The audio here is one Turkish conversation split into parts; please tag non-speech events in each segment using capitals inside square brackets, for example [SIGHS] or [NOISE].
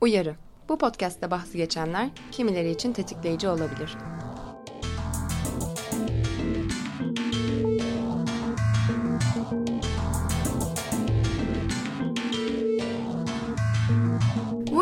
Uyarı. Bu podcast'te bahsi geçenler kimileri için tetikleyici olabilir.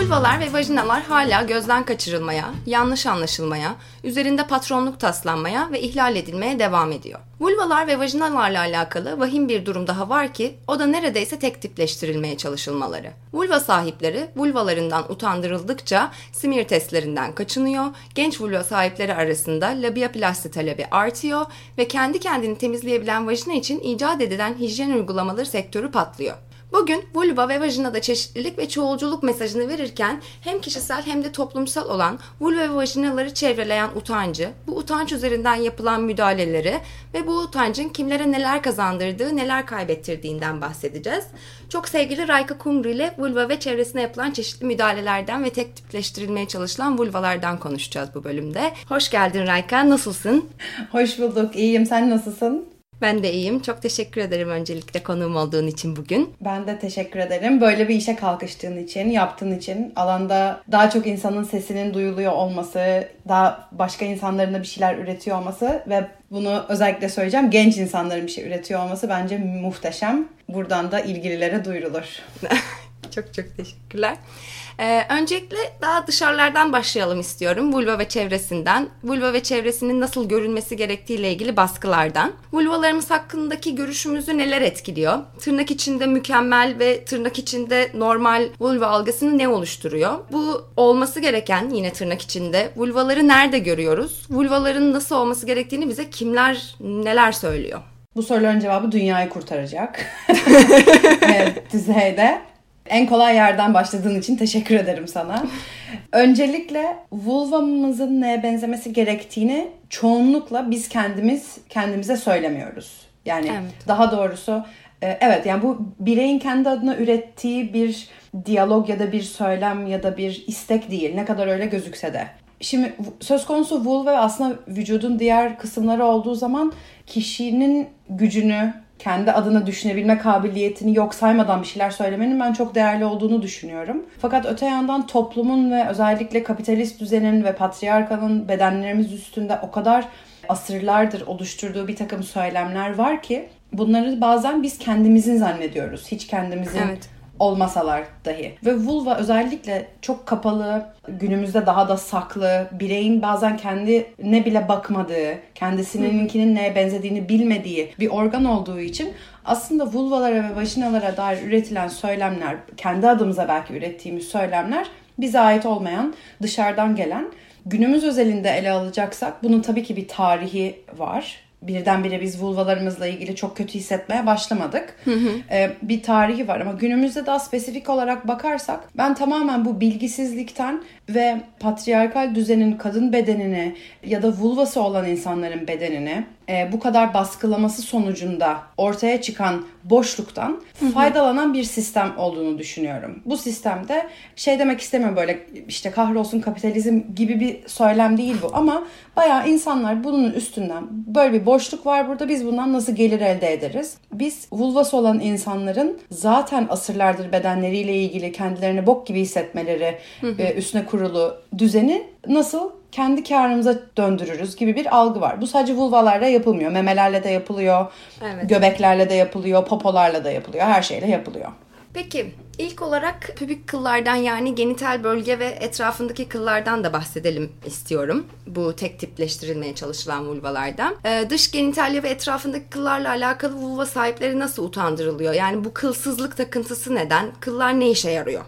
Vulvalar ve vajinalar hala gözden kaçırılmaya, yanlış anlaşılmaya, üzerinde patronluk taslanmaya ve ihlal edilmeye devam ediyor. Vulvalar ve vajinalarla alakalı vahim bir durum daha var ki o da neredeyse tek tipleştirilmeye çalışılmaları. Vulva sahipleri vulvalarından utandırıldıkça smear testlerinden kaçınıyor, genç vulva sahipleri arasında labiaplasti talebi artıyor ve kendi kendini temizleyebilen vajina için icat edilen hijyen uygulamaları sektörü patlıyor. Bugün vulva ve vajinada çeşitlilik ve çoğulculuk mesajını verirken hem kişisel hem de toplumsal olan vulva ve vajinaları çevreleyen utancı, bu utanç üzerinden yapılan müdahaleleri ve bu utancın kimlere neler kazandırdığı, neler kaybettirdiğinden bahsedeceğiz. Çok sevgili Rayka Kumru ile vulva ve çevresine yapılan çeşitli müdahalelerden ve tek tipleştirilmeye çalışılan vulvalardan konuşacağız bu bölümde. Hoş geldin Rayka, nasılsın? Hoş bulduk, iyiyim. Sen nasılsın? Ben de iyiyim. Çok teşekkür ederim öncelikle konuğum olduğun için bugün. Ben de teşekkür ederim. Böyle bir işe kalkıştığın için, yaptığın için, alanda daha çok insanın sesinin duyuluyor olması, daha başka insanların da bir şeyler üretiyor olması ve bunu özellikle söyleyeceğim genç insanların bir şey üretiyor olması bence muhteşem. Buradan da ilgililere duyurulur. [LAUGHS] çok çok teşekkürler. Ee, öncelikle daha dışarılardan başlayalım istiyorum. Vulva ve çevresinden. Vulva ve çevresinin nasıl görülmesi gerektiğiyle ilgili baskılardan. Vulvalarımız hakkındaki görüşümüzü neler etkiliyor? Tırnak içinde mükemmel ve tırnak içinde normal vulva algısını ne oluşturuyor? Bu olması gereken yine tırnak içinde vulvaları nerede görüyoruz? Vulvaların nasıl olması gerektiğini bize kimler neler söylüyor? Bu soruların cevabı dünyayı kurtaracak. [LAUGHS] evet, düzeyde. En kolay yerden başladığın için teşekkür ederim sana. Öncelikle vulvamızın neye benzemesi gerektiğini çoğunlukla biz kendimiz kendimize söylemiyoruz. Yani evet. daha doğrusu e, evet yani bu bireyin kendi adına ürettiği bir diyalog ya da bir söylem ya da bir istek değil. Ne kadar öyle gözükse de. Şimdi söz konusu vulva ve aslında vücudun diğer kısımları olduğu zaman kişinin gücünü, kendi adına düşünebilme kabiliyetini yok saymadan bir şeyler söylemenin ben çok değerli olduğunu düşünüyorum. Fakat öte yandan toplumun ve özellikle kapitalist düzenin ve patriarkanın bedenlerimiz üstünde o kadar asırlardır oluşturduğu bir takım söylemler var ki bunları bazen biz kendimizin zannediyoruz. Hiç kendimizin evet olmasalar dahi. Ve vulva özellikle çok kapalı, günümüzde daha da saklı, bireyin bazen kendine bile bakmadığı, kendisininkinin neye benzediğini bilmediği bir organ olduğu için aslında vulvalara ve vajinalara dair üretilen söylemler, kendi adımıza belki ürettiğimiz söylemler bize ait olmayan, dışarıdan gelen Günümüz özelinde ele alacaksak bunun tabii ki bir tarihi var birdenbire biz vulvalarımızla ilgili çok kötü hissetmeye başlamadık. Hı hı. Ee, bir tarihi var ama günümüzde daha spesifik olarak bakarsak ben tamamen bu bilgisizlikten ve patriarkal düzenin kadın bedenini ya da vulvası olan insanların bedenini e, bu kadar baskılaması sonucunda ortaya çıkan boşluktan hı hı. faydalanan bir sistem olduğunu düşünüyorum. Bu sistemde şey demek istemiyorum böyle işte kahrolsun kapitalizm gibi bir söylem değil bu ama bayağı insanlar bunun üstünden böyle bir boşluk var burada biz bundan nasıl gelir elde ederiz? Biz vulvası olan insanların zaten asırlardır bedenleriyle ilgili kendilerini bok gibi hissetmeleri. E, üstüne kurulu düzeni nasıl kendi karımıza döndürürüz gibi bir algı var. Bu sadece vulvalarla yapılmıyor. Memelerle de yapılıyor. Evet. Göbeklerle de yapılıyor. Popolarla da yapılıyor. Her şeyle yapılıyor. Peki ilk olarak pübik kıllardan yani genital bölge ve etrafındaki kıllardan da bahsedelim istiyorum. Bu tek tipleştirilmeye çalışılan vulvalardan. Ee, dış genitalya ve etrafındaki kıllarla alakalı vulva sahipleri nasıl utandırılıyor? Yani bu kılsızlık takıntısı neden? Kıllar ne işe yarıyor?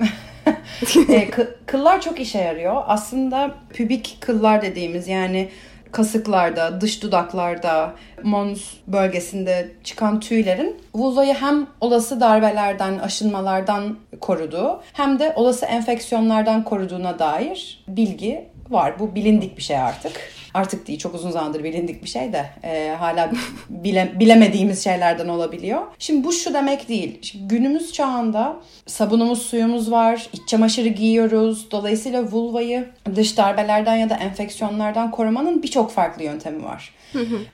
[LAUGHS] [LAUGHS] e, kıllar çok işe yarıyor. Aslında pübik kıllar dediğimiz yani kasıklarda, dış dudaklarda, mons bölgesinde çıkan tüylerin vulvayı hem olası darbelerden, aşınmalardan koruduğu hem de olası enfeksiyonlardan koruduğuna dair bilgi var. Bu bilindik bir şey artık artık değil çok uzun zamandır bilindik bir şey de e, hala bile, bilemediğimiz şeylerden olabiliyor. Şimdi bu şu demek değil. Şimdi günümüz çağında sabunumuz, suyumuz var, iç çamaşırı giyiyoruz. Dolayısıyla vulvayı dış darbelerden ya da enfeksiyonlardan korumanın birçok farklı yöntemi var.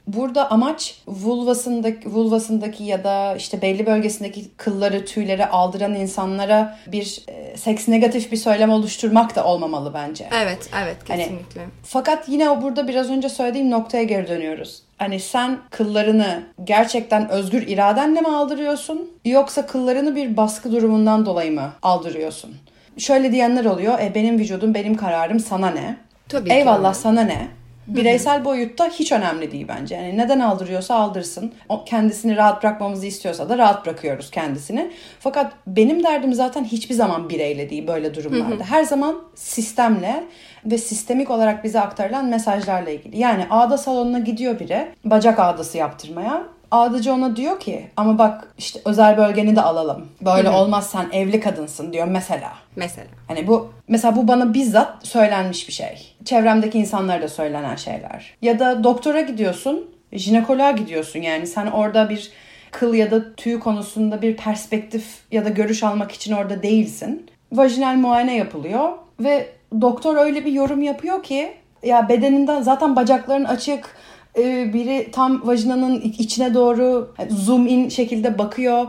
Burada amaç vulvasındaki vulvasındaki ya da işte belli bölgesindeki kılları, tüyleri aldıran insanlara bir e, seks negatif bir söylem oluşturmak da olmamalı bence. Evet, evet Hani- kesinlikle. Fakat yine o burada biraz önce söylediğim noktaya geri dönüyoruz. Hani sen kıllarını gerçekten özgür iradenle mi aldırıyorsun yoksa kıllarını bir baskı durumundan dolayı mı aldırıyorsun? Şöyle diyenler oluyor. E benim vücudum, benim kararım sana ne? Tabii ki Eyvallah öyle. sana ne? Bireysel boyutta hiç önemli değil bence. Yani neden aldırıyorsa aldırsın. O kendisini rahat bırakmamızı istiyorsa da rahat bırakıyoruz kendisini. Fakat benim derdim zaten hiçbir zaman bireyle değil böyle durumlarda. Her zaman sistemle ve sistemik olarak bize aktarılan mesajlarla ilgili. Yani ağda salonuna gidiyor biri bacak ağdası yaptırmaya. Ağdacı ona diyor ki ama bak işte özel bölgeni de alalım. Böyle olmaz sen evli kadınsın diyor mesela. Mesela. Hani bu mesela bu bana bizzat söylenmiş bir şey. Çevremdeki insanlara söylenen şeyler. Ya da doktora gidiyorsun, jinekoloğa gidiyorsun yani sen orada bir kıl ya da tüy konusunda bir perspektif ya da görüş almak için orada değilsin. Vajinal muayene yapılıyor ve doktor öyle bir yorum yapıyor ki ya bedeninden zaten bacakların açık, e, biri tam vajinanın içine doğru zoom in şekilde bakıyor.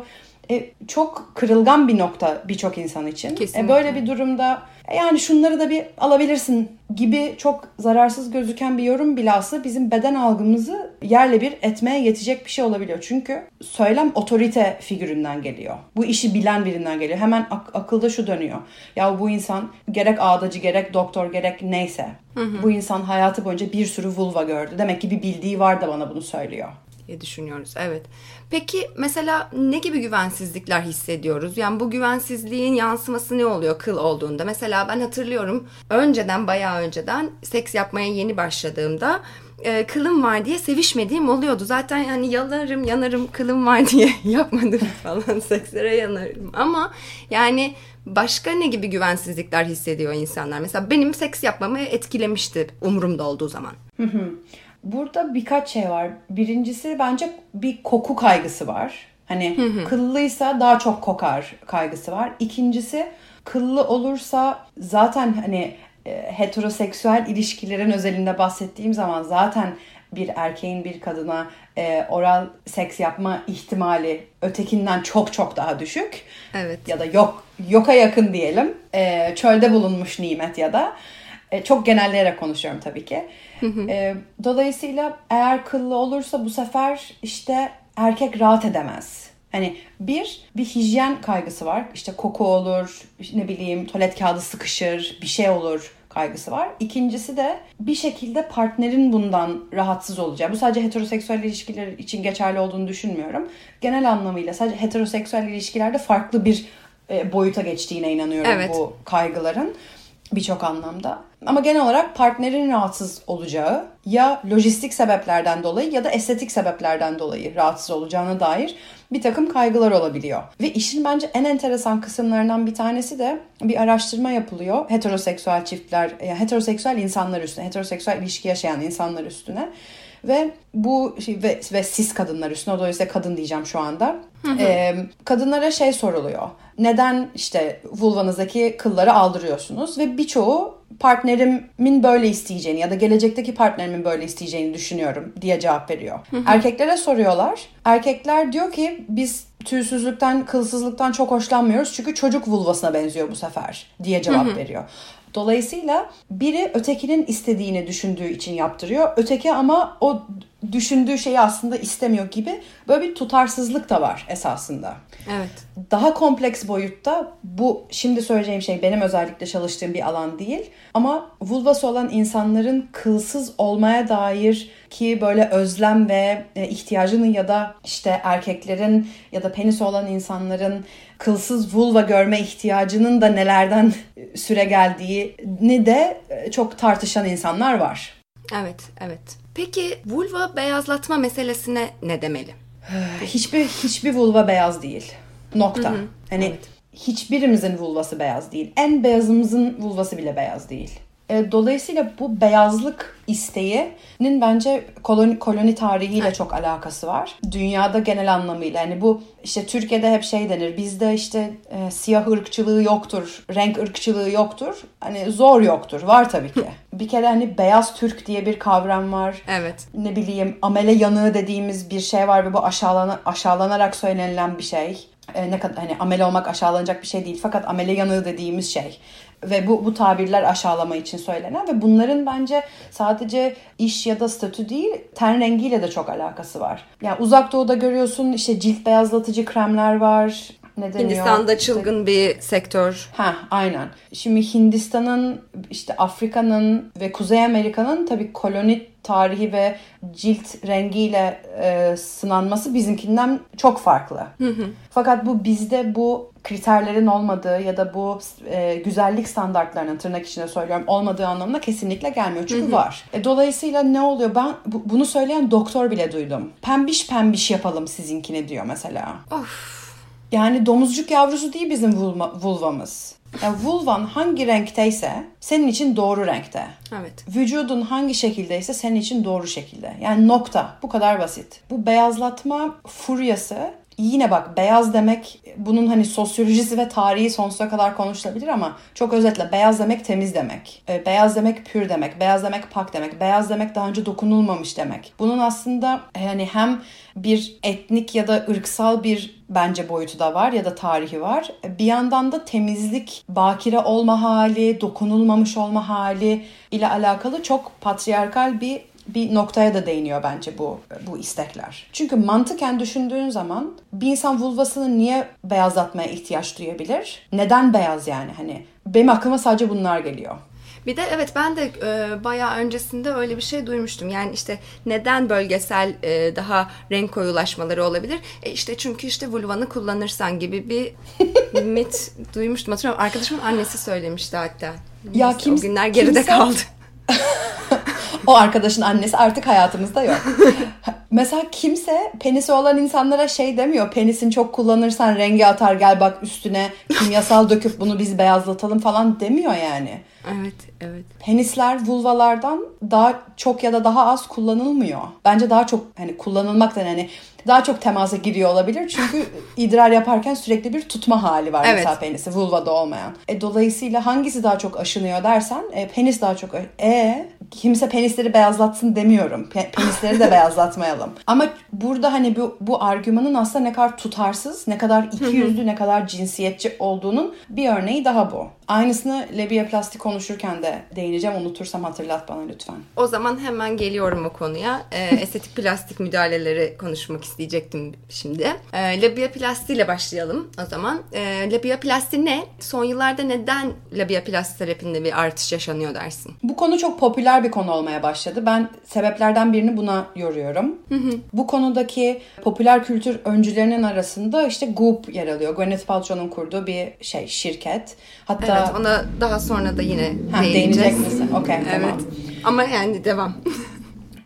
E, çok kırılgan bir nokta birçok insan için. Kesinlikle. E, böyle bir durumda e, yani şunları da bir alabilirsin gibi çok zararsız gözüken bir yorum bilhassa bizim beden algımızı yerle bir etmeye yetecek bir şey olabiliyor. Çünkü söylem otorite figüründen geliyor. Bu işi bilen birinden geliyor. Hemen ak- akılda şu dönüyor. Ya bu insan gerek ağdacı gerek doktor gerek neyse. Bu insan hayatı boyunca bir sürü vulva gördü. Demek ki bir bildiği var da bana bunu söylüyor. Diye düşünüyoruz. Evet. Peki mesela ne gibi güvensizlikler hissediyoruz? Yani bu güvensizliğin yansıması ne oluyor kıl olduğunda? Mesela ben hatırlıyorum önceden bayağı önceden seks yapmaya yeni başladığımda e, kılım var diye sevişmediğim oluyordu. Zaten yani yalarım yanarım kılım var diye [LAUGHS] yapmadım falan sekslere yanarım. Ama yani başka ne gibi güvensizlikler hissediyor insanlar? Mesela benim seks yapmamı etkilemişti umurumda olduğu zaman. Burada birkaç şey var. Birincisi bence bir koku kaygısı var. Hani kıllıysa daha çok kokar kaygısı var. İkincisi kıllı olursa zaten hani e, heteroseksüel ilişkilerin özelinde bahsettiğim zaman zaten bir erkeğin bir kadına e, oral seks yapma ihtimali ötekinden çok çok daha düşük. Evet. Ya da yok yoka yakın diyelim. E, çölde bulunmuş nimet ya da. E, çok genelleyerek konuşuyorum tabii ki. E, dolayısıyla eğer kıllı olursa bu sefer işte erkek rahat edemez. Hani bir, bir hijyen kaygısı var. İşte koku olur, ne bileyim tuvalet kağıdı sıkışır, bir şey olur kaygısı var. İkincisi de bir şekilde partnerin bundan rahatsız olacağı. Bu sadece heteroseksüel ilişkiler için geçerli olduğunu düşünmüyorum. Genel anlamıyla sadece heteroseksüel ilişkilerde farklı bir boyuta geçtiğine inanıyorum Evet. bu kaygıların birçok anlamda. Ama genel olarak partnerin rahatsız olacağı ya lojistik sebeplerden dolayı ya da estetik sebeplerden dolayı rahatsız olacağına dair bir takım kaygılar olabiliyor. Ve işin bence en enteresan kısımlarından bir tanesi de bir araştırma yapılıyor heteroseksüel çiftler, yani heteroseksüel insanlar üstüne, heteroseksüel ilişki yaşayan insanlar üstüne. Ve bu şey, ve, ve cis kadınlar üstüne, dolayısıyla kadın diyeceğim şu anda. Ee, kadınlara şey soruluyor. Neden işte vulvanızdaki kılları aldırıyorsunuz? Ve birçoğu partnerimin böyle isteyeceğini ya da gelecekteki partnerimin böyle isteyeceğini düşünüyorum diye cevap veriyor. Erkeklere soruyorlar. Erkekler diyor ki biz tüysüzlükten, kılsızlıktan çok hoşlanmıyoruz çünkü çocuk vulvasına benziyor bu sefer diye cevap veriyor. Dolayısıyla biri ötekinin istediğini düşündüğü için yaptırıyor. Öteki ama o düşündüğü şeyi aslında istemiyor gibi böyle bir tutarsızlık da var esasında. Evet. Daha kompleks boyutta bu şimdi söyleyeceğim şey benim özellikle çalıştığım bir alan değil. Ama vulvası olan insanların kılsız olmaya dair ki böyle özlem ve e, ihtiyacının ya da işte erkeklerin ya da penisi olan insanların kılsız vulva görme ihtiyacının da nelerden süre geldiğini de e, çok tartışan insanlar var. Evet, evet. Peki vulva beyazlatma meselesine ne demeli? [SIGHS] Hiçbir hiçbir vulva beyaz değil. Nokta. Hani evet. hiçbirimizin vulvası beyaz değil. En beyazımızın vulvası bile beyaz değil. E, dolayısıyla bu beyazlık isteğinin bence koloni, koloni tarihiyle evet. çok alakası var. Dünyada genel anlamıyla yani bu işte Türkiye'de hep şey denir bizde işte e, siyah ırkçılığı yoktur, renk ırkçılığı yoktur. Hani zor yoktur. Var tabii ki. [LAUGHS] bir kere hani beyaz Türk diye bir kavram var. Evet. Ne bileyim amele yanığı dediğimiz bir şey var ve bu aşağılana, aşağılanarak söylenilen bir şey. E, ne kadar hani amele olmak aşağılanacak bir şey değil fakat amele yanığı dediğimiz şey ve bu bu tabirler aşağılama için söylenen ve bunların bence sadece iş ya da statü değil ten rengiyle de çok alakası var. Yani uzak doğuda görüyorsun işte cilt beyazlatıcı kremler var. Ne deniyor? Hindistan'da çılgın bir sektör. Ha, aynen. Şimdi Hindistan'ın, işte Afrika'nın ve Kuzey Amerika'nın tabii koloni tarihi ve cilt rengiyle e, sınanması bizimkinden çok farklı. Hı hı. Fakat bu bizde bu kriterlerin olmadığı ya da bu e, güzellik standartlarının tırnak içinde söylüyorum olmadığı anlamına kesinlikle gelmiyor. Çünkü hı hı. var. E, dolayısıyla ne oluyor? Ben bu, bunu söyleyen doktor bile duydum. Pembiş pembiş yapalım sizinkini diyor mesela. Of. Yani domuzcuk yavrusu değil bizim vulva, vulvamız. Yani vulvan hangi renkteyse senin için doğru renkte. Evet. Vücudun hangi şekildeyse senin için doğru şekilde. Yani nokta. Bu kadar basit. Bu beyazlatma furyası yine bak beyaz demek bunun hani sosyolojisi ve tarihi sonsuza kadar konuşulabilir ama çok özetle beyaz demek temiz demek. E, beyaz demek pür demek. Beyaz demek pak demek. Beyaz demek daha önce dokunulmamış demek. Bunun aslında yani hem bir etnik ya da ırksal bir bence boyutu da var ya da tarihi var. Bir yandan da temizlik, bakire olma hali, dokunulmamış olma hali ile alakalı çok patriarkal bir bir noktaya da değiniyor bence bu bu istekler. Çünkü mantıken düşündüğün zaman bir insan vulvasını niye beyazlatmaya ihtiyaç duyabilir? Neden beyaz yani? Hani benim aklıma sadece bunlar geliyor. Bir de evet ben de e, bayağı öncesinde öyle bir şey duymuştum. Yani işte neden bölgesel e, daha renk koyulaşmaları olabilir? E işte çünkü işte vulvanı kullanırsan gibi bir [LAUGHS] mit duymuştum. Hatırlıyorum arkadaşımın annesi söylemişti hatta. Neyse, ya kimse, o günler geride kimse, kaldı. [LAUGHS] [LAUGHS] o arkadaşın annesi artık hayatımızda yok. Mesela kimse penisi olan insanlara şey demiyor. Penisin çok kullanırsan rengi atar gel bak üstüne kimyasal döküp bunu biz beyazlatalım falan demiyor yani. Evet, evet. Penisler vulvalardan daha çok ya da daha az kullanılmıyor. Bence daha çok hani kullanılmaktan hani daha çok temasa giriyor olabilir. Çünkü [LAUGHS] idrar yaparken sürekli bir tutma hali var evet. mesela penisi vulvada olmayan. E, dolayısıyla hangisi daha çok aşınıyor dersen e, penis daha çok e kimse penisleri beyazlatsın demiyorum. Pe- penisleri de [LAUGHS] beyazlatmayalım. Ama burada hani bu, bu argümanın aslında ne kadar tutarsız, ne kadar ikiyüzlü, ne kadar cinsiyetçi olduğunun bir örneği daha bu. Aynısını lebiaplasti konuşurken de değineceğim. Unutursam hatırlat bana lütfen. O zaman hemen geliyorum o konuya. E, [LAUGHS] estetik plastik müdahaleleri konuşmak isteyecektim şimdi. E, labiaplasti ile başlayalım o zaman. E, labiaplasti ne? Son yıllarda neden labiaplasti terapinde bir artış yaşanıyor dersin? Bu konu çok popüler bir konu olmaya başladı. Ben sebeplerden birini buna yoruyorum. Hı hı. Bu konudaki popüler kültür öncülerinin arasında işte Goop yer alıyor. Gwyneth Paltrow'un kurduğu bir şey şirket. Hatta Evet ona daha sonra da yine ha, değineceğiz. Değinecek misin? Okey evet. tamam. Ama yani devam.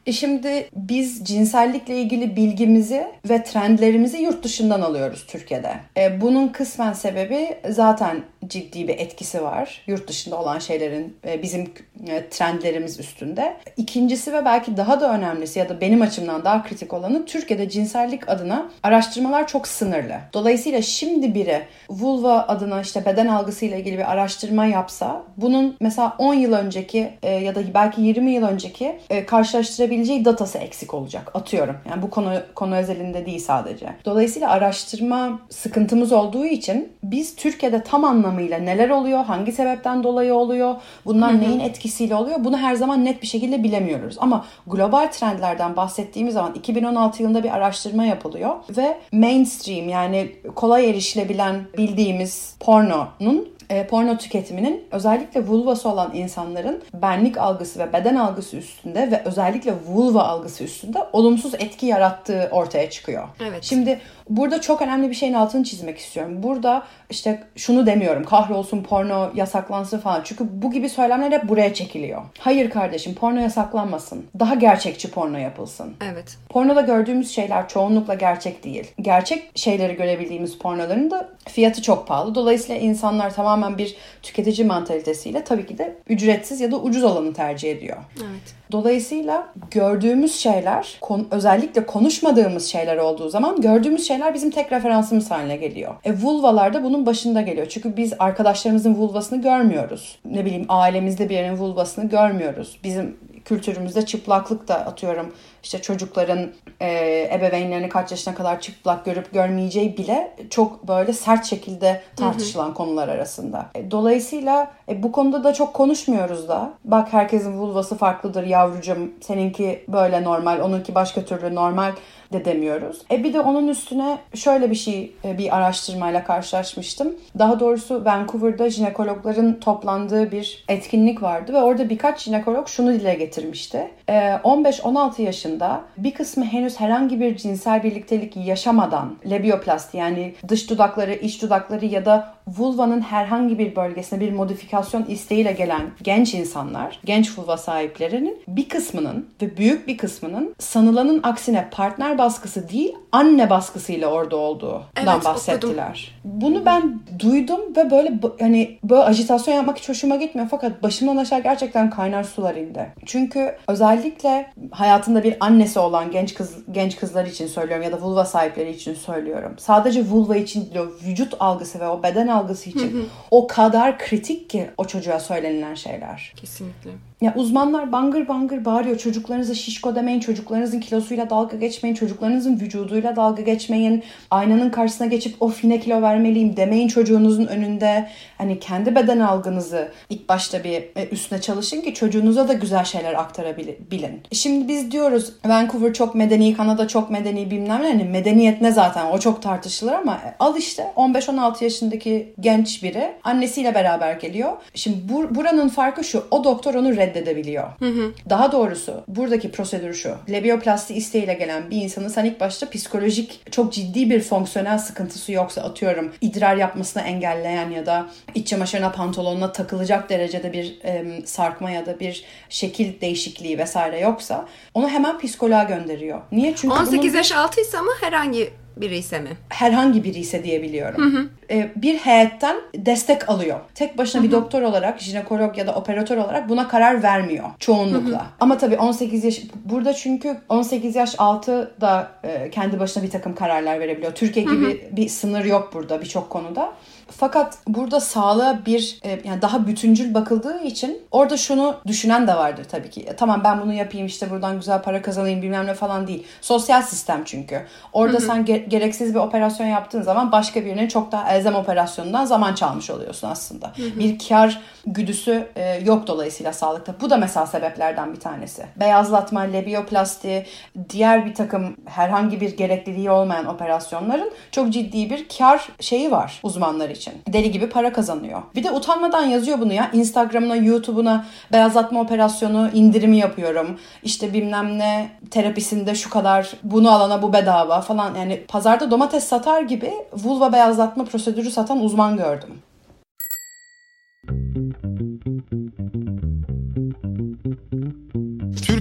E şimdi biz cinsellikle ilgili bilgimizi ve trendlerimizi yurt dışından alıyoruz Türkiye'de. E, bunun kısmen sebebi zaten ciddi bir etkisi var. Yurt dışında olan şeylerin e, bizim e, trendlerimiz üstünde. İkincisi ve belki daha da önemlisi ya da benim açımdan daha kritik olanı Türkiye'de cinsellik adına araştırmalar çok sınırlı. Dolayısıyla şimdi biri vulva adına işte beden algısıyla ilgili bir araştırma yapsa bunun mesela 10 yıl önceki e, ya da belki 20 yıl önceki karşılaştırabileceği datası eksik olacak. Atıyorum. Yani bu konu konu özelinde değil sadece. Dolayısıyla araştırma sıkıntımız olduğu için biz Türkiye'de tam anlamda anlamıyla neler oluyor, hangi sebepten dolayı oluyor, bunlar Hı-hı. neyin etkisiyle oluyor bunu her zaman net bir şekilde bilemiyoruz. Ama global trendlerden bahsettiğimiz zaman 2016 yılında bir araştırma yapılıyor ve mainstream yani kolay erişilebilen bildiğimiz pornonun e, porno tüketiminin özellikle vulvası olan insanların benlik algısı ve beden algısı üstünde ve özellikle vulva algısı üstünde olumsuz etki yarattığı ortaya çıkıyor. Evet. Şimdi Burada çok önemli bir şeyin altını çizmek istiyorum. Burada işte şunu demiyorum kahrolsun porno yasaklansın falan. Çünkü bu gibi söylemler hep buraya çekiliyor. Hayır kardeşim porno yasaklanmasın. Daha gerçekçi porno yapılsın. Evet. Pornoda gördüğümüz şeyler çoğunlukla gerçek değil. Gerçek şeyleri görebildiğimiz pornoların da fiyatı çok pahalı. Dolayısıyla insanlar tamamen bir tüketici mantalitesiyle tabii ki de ücretsiz ya da ucuz olanı tercih ediyor. Evet. Dolayısıyla gördüğümüz şeyler, kon- özellikle konuşmadığımız şeyler olduğu zaman gördüğümüz şeyler bizim tek referansımız haline geliyor. E vulvalar da bunun başında geliyor. Çünkü biz arkadaşlarımızın vulvasını görmüyoruz. Ne bileyim ailemizde bir yerin vulvasını görmüyoruz. Bizim kültürümüzde çıplaklık da atıyorum işte çocukların e, ebeveynlerini kaç yaşına kadar çıplak görüp görmeyeceği bile çok böyle sert şekilde tartışılan hı hı. konular arasında. E, dolayısıyla e, bu konuda da çok konuşmuyoruz da. Bak herkesin vulvası farklıdır yavrucum. Seninki böyle normal, onunki başka türlü normal de demiyoruz. E bir de onun üstüne şöyle bir şey e, bir araştırmayla karşılaşmıştım. Daha doğrusu Vancouver'da jinekologların toplandığı bir etkinlik vardı ve orada birkaç jinekolog şunu dile getirmişti. 15-16 e, yaşında bir kısmı henüz herhangi bir cinsel birliktelik yaşamadan lebioplasti yani dış dudakları, iç dudakları ya da vulvanın herhangi bir bölgesine bir modifikasyon isteğiyle gelen genç insanlar, genç vulva sahiplerinin bir kısmının ve büyük bir kısmının sanılanın aksine partner baskısı değil anne baskısıyla orada olduğundan evet, bahsettiler. Okudum. Bunu ben duydum ve böyle hani böyle ajitasyon yapmak hiç hoşuma gitmiyor fakat başımdan aşağı gerçekten kaynar sular indi. Çünkü özellikle hayatında bir annesi olan genç kız genç kızlar için söylüyorum ya da vulva sahipleri için söylüyorum. Sadece vulva için değil o vücut algısı ve o beden algısı için o kadar kritik ki o çocuğa söylenilen şeyler. Kesinlikle. Ya uzmanlar bangır bangır bağırıyor. Çocuklarınıza şişko demeyin, çocuklarınızın kilosuyla dalga geçmeyin, çocuklarınızın vücuduyla dalga geçmeyin. Aynanın karşısına geçip o fine kilo vermeliyim demeyin çocuğunuzun önünde. Hani kendi beden algınızı ilk başta bir e, üstüne çalışın ki çocuğunuza da güzel şeyler aktarabilin. Şimdi biz diyoruz Vancouver çok medeni, Kanada çok medeni bilmem ne. Hani medeniyet ne zaten o çok tartışılır ama al işte 15-16 yaşındaki genç biri annesiyle beraber geliyor. Şimdi bur- buranın farkı şu o doktor onu red reddedebiliyor. Hı hı. Daha doğrusu buradaki prosedür şu. Lebioplasti isteğiyle gelen bir insanın sen ilk başta psikolojik çok ciddi bir fonksiyonel sıkıntısı yoksa atıyorum idrar yapmasını engelleyen ya da iç çamaşırına pantolonuna takılacak derecede bir e, sarkma ya da bir şekil değişikliği vesaire yoksa onu hemen psikoloğa gönderiyor. Niye? Çünkü 18 bunun... yaş altıysa mı herhangi biri ise mi? Herhangi biri ise diyebiliyorum. Hı hı. Ee, bir heyetten destek alıyor. Tek başına hı hı. bir doktor olarak, jinekolog ya da operatör olarak buna karar vermiyor çoğunlukla. Hı hı. Ama tabii 18 yaş burada çünkü 18 yaş altı da e, kendi başına bir takım kararlar verebiliyor. Türkiye gibi hı hı. bir sınır yok burada birçok konuda. Fakat burada sağlığa bir e, yani daha bütüncül bakıldığı için orada şunu düşünen de vardır tabii ki. E, tamam ben bunu yapayım işte buradan güzel para kazanayım bilmem ne falan değil. Sosyal sistem çünkü. Orada hı hı. sen ge- gereksiz bir operasyon yaptığın zaman başka birinin çok daha elzem operasyonundan zaman çalmış oluyorsun aslında. Hı hı. Bir kar güdüsü e, yok dolayısıyla sağlıkta. Bu da mesela sebeplerden bir tanesi. Beyazlatma, lebioplasti, diğer bir takım herhangi bir gerekliliği olmayan operasyonların çok ciddi bir kar şeyi var uzmanlar için. Deli gibi para kazanıyor. Bir de utanmadan yazıyor bunu ya. Instagram'ına, YouTube'una beyazlatma operasyonu indirimi yapıyorum. İşte bilmem ne terapisinde şu kadar bunu alana bu bedava falan. Yani pazarda domates satar gibi vulva beyazlatma prosedürü satan uzman gördüm.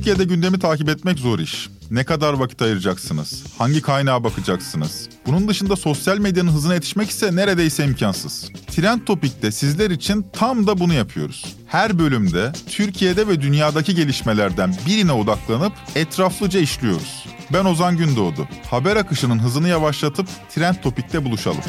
Türkiye'de gündemi takip etmek zor iş. Ne kadar vakit ayıracaksınız? Hangi kaynağa bakacaksınız? Bunun dışında sosyal medyanın hızına yetişmek ise neredeyse imkansız. Trend Topik'te sizler için tam da bunu yapıyoruz. Her bölümde Türkiye'de ve dünyadaki gelişmelerden birine odaklanıp etraflıca işliyoruz. Ben Ozan Gündoğdu. Haber akışının hızını yavaşlatıp Trend Topik'te buluşalım.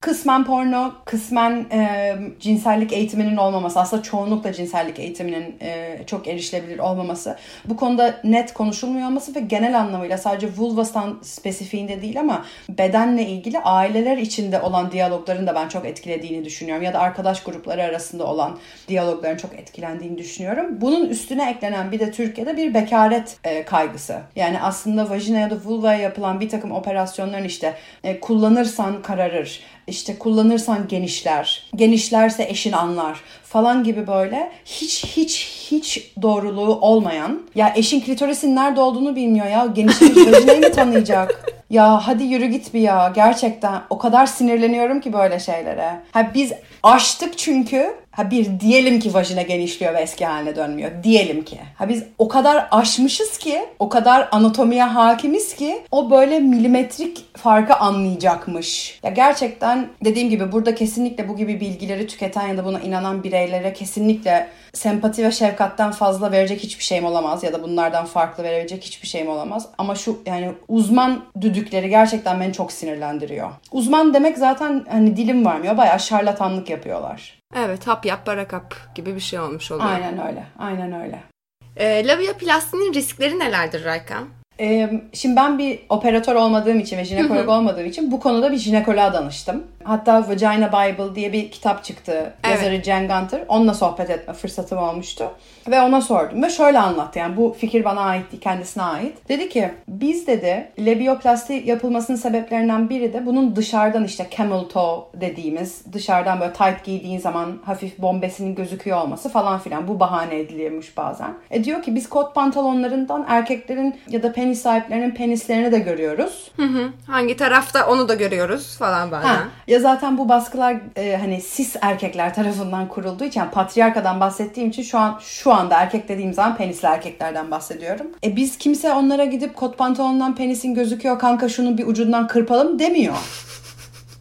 Kısmen porno, kısmen e, cinsellik eğitiminin olmaması, aslında çoğunlukla cinsellik eğitiminin e, çok erişilebilir olmaması, bu konuda net konuşulmuyor olması ve genel anlamıyla sadece vulvastan spesifiğinde değil ama bedenle ilgili aileler içinde olan diyalogların da ben çok etkilediğini düşünüyorum. Ya da arkadaş grupları arasında olan diyalogların çok etkilendiğini düşünüyorum. Bunun üstüne eklenen bir de Türkiye'de bir bekaret e, kaygısı. Yani aslında vajina ya da vulvaya yapılan bir takım operasyonların işte e, kullanırsan kararır, işte kullanırsan genişler, genişlerse eşin anlar falan gibi böyle hiç hiç hiç doğruluğu olmayan ya eşin klitorisin nerede olduğunu bilmiyor ya genişlemiş [LAUGHS] vajinayı mı tanıyacak? Ya hadi yürü git bir ya gerçekten o kadar sinirleniyorum ki böyle şeylere. Ha biz aştık çünkü ha bir diyelim ki vajina genişliyor ve eski haline dönmüyor. Diyelim ki. Ha biz o kadar aşmışız ki o kadar anatomiye hakimiz ki o böyle milimetrik farkı anlayacakmış. Ya gerçekten dediğim gibi burada kesinlikle bu gibi bilgileri tüketen ya da buna inanan bireylere kesinlikle sempati ve şefkatten fazla verecek hiçbir şeyim olamaz ya da bunlardan farklı verebilecek hiçbir şeyim olamaz. Ama şu yani uzman düdükleri gerçekten beni çok sinirlendiriyor. Uzman demek zaten hani dilim varmıyor. Bayağı şarlatanlık yapıyorlar. Evet hap yap bara kap gibi bir şey olmuş oluyor. Aynen öyle. Aynen öyle. E, labiaplasinin riskleri nelerdir Raykan? Ee, şimdi ben bir operatör olmadığım için ve jinekolog olmadığım için bu konuda bir jinekoloğa danıştım. Hatta Vagina Bible diye bir kitap çıktı. Evet. Yazarı Jen Gunter. Onunla sohbet etme fırsatım olmuştu. Ve ona sordum. Ve şöyle anlattı yani bu fikir bana ait değil, kendisine ait. Dedi ki biz dedi labioplasti yapılmasının sebeplerinden biri de bunun dışarıdan işte camel toe dediğimiz dışarıdan böyle tight giydiğin zaman hafif bombesinin gözüküyor olması falan filan. Bu bahane ediliyormuş bazen. E diyor ki biz kot pantolonlarından erkeklerin ya da penis sahiplerinin penislerini de görüyoruz. Hı hı. Hangi tarafta onu da görüyoruz falan bazen. Ha, ya zaten bu baskılar e, hani cis erkekler tarafından kurulduğu için yani patriarkadan bahsettiğim için şu an şu anda erkek dediğim zaman penisli erkeklerden bahsediyorum. E biz kimse onlara gidip kot pantolonundan penisin gözüküyor kanka şunu bir ucundan kırpalım demiyor.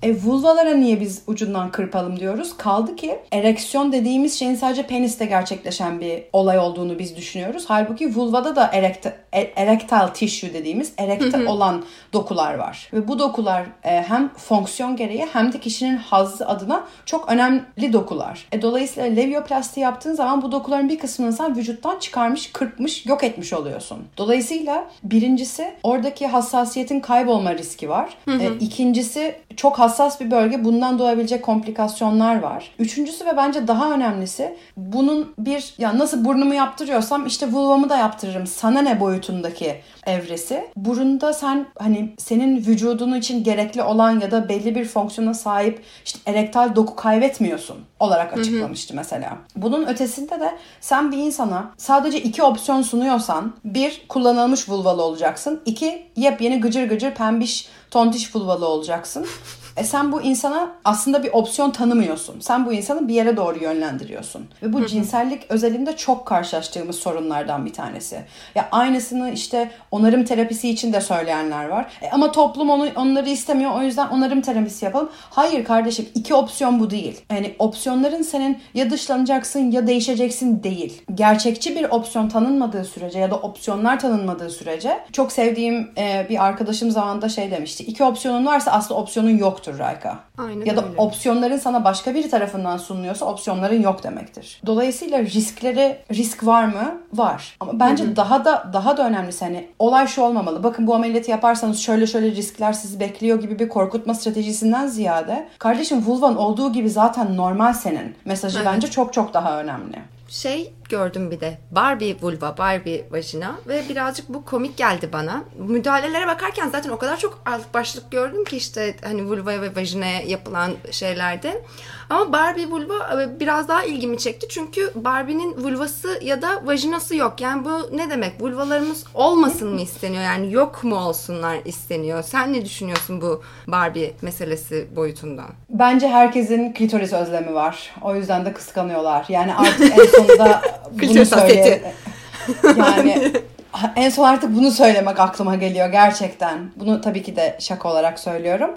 E vulvalara niye biz ucundan kırpalım diyoruz? Kaldı ki ereksiyon dediğimiz şeyin sadece peniste gerçekleşen bir olay olduğunu biz düşünüyoruz. Halbuki vulvada da erekte, e- erectile tissue dediğimiz erekte olan dokular var. Ve bu dokular e, hem fonksiyon gereği hem de kişinin hazzı adına çok önemli dokular. E, dolayısıyla levyoplasti yaptığın zaman bu dokuların bir kısmını sen vücuttan çıkarmış, kırpmış, yok etmiş oluyorsun. Dolayısıyla birincisi oradaki hassasiyetin kaybolma riski var. E, ikincisi çok hassas bir bölge. Bundan doğabilecek komplikasyonlar var. Üçüncüsü ve bence daha önemlisi bunun bir ya nasıl burnumu yaptırıyorsam işte vulvamı da yaptırırım. Sana ne boyutundaki evresi. Burunda sen hani senin vücudun için gerekli olan ya da belli bir fonksiyona sahip işte erektal doku kaybetmiyorsun olarak açıklamıştı mesela. Bunun ötesinde de sen bir insana sadece iki opsiyon sunuyorsan bir kullanılmış vulvalı olacaksın. iki yepyeni gıcır gıcır pembiş tontiş vulvalı olacaksın. [LAUGHS] E sen bu insana aslında bir opsiyon tanımıyorsun. Sen bu insanı bir yere doğru yönlendiriyorsun. Ve bu cinsellik özelinde çok karşılaştığımız sorunlardan bir tanesi. Ya aynısını işte onarım terapisi için de söyleyenler var. E ama toplum onu onları istemiyor. O yüzden onarım terapisi yapalım. Hayır kardeşim iki opsiyon bu değil. Yani opsiyonların senin ya dışlanacaksın ya değişeceksin değil. Gerçekçi bir opsiyon tanınmadığı sürece ya da opsiyonlar tanınmadığı sürece çok sevdiğim e, bir arkadaşım zamanında şey demişti. İki opsiyonun varsa aslında opsiyonun yoktur Rayka. Aynen ya da öyle. opsiyonların sana başka biri tarafından sunuluyorsa opsiyonların yok demektir. Dolayısıyla riskleri risk var mı? Var. Ama bence daha da daha da önemlisi hani olay şu olmamalı. Bakın bu ameliyatı yaparsanız şöyle şöyle riskler sizi bekliyor gibi bir korkutma stratejisinden ziyade kardeşim vulvan olduğu gibi zaten normal senin mesajı Evet. bence çok çok daha önemli. Şey gördüm bir de Barbie vulva, Barbie vajina ve birazcık bu komik geldi bana. Müdahalelere bakarken zaten o kadar çok alt başlık gördüm ki işte hani vulva ve vajinaya yapılan şeylerde. Ama Barbie vulva e, biraz daha ilgimi çekti çünkü Barbie'nin vulvası ya da vajinası yok. Yani bu ne demek? Vulvalarımız olmasın mı isteniyor? Yani yok mu olsunlar isteniyor? Sen ne düşünüyorsun bu Barbie meselesi boyutundan? Bence herkesin klitoris özlemi var. O yüzden de kıskanıyorlar. Yani artık en sonunda [LAUGHS] söyle. hasreti. Yani [LAUGHS] en son artık bunu söylemek aklıma geliyor gerçekten. Bunu tabii ki de şaka olarak söylüyorum.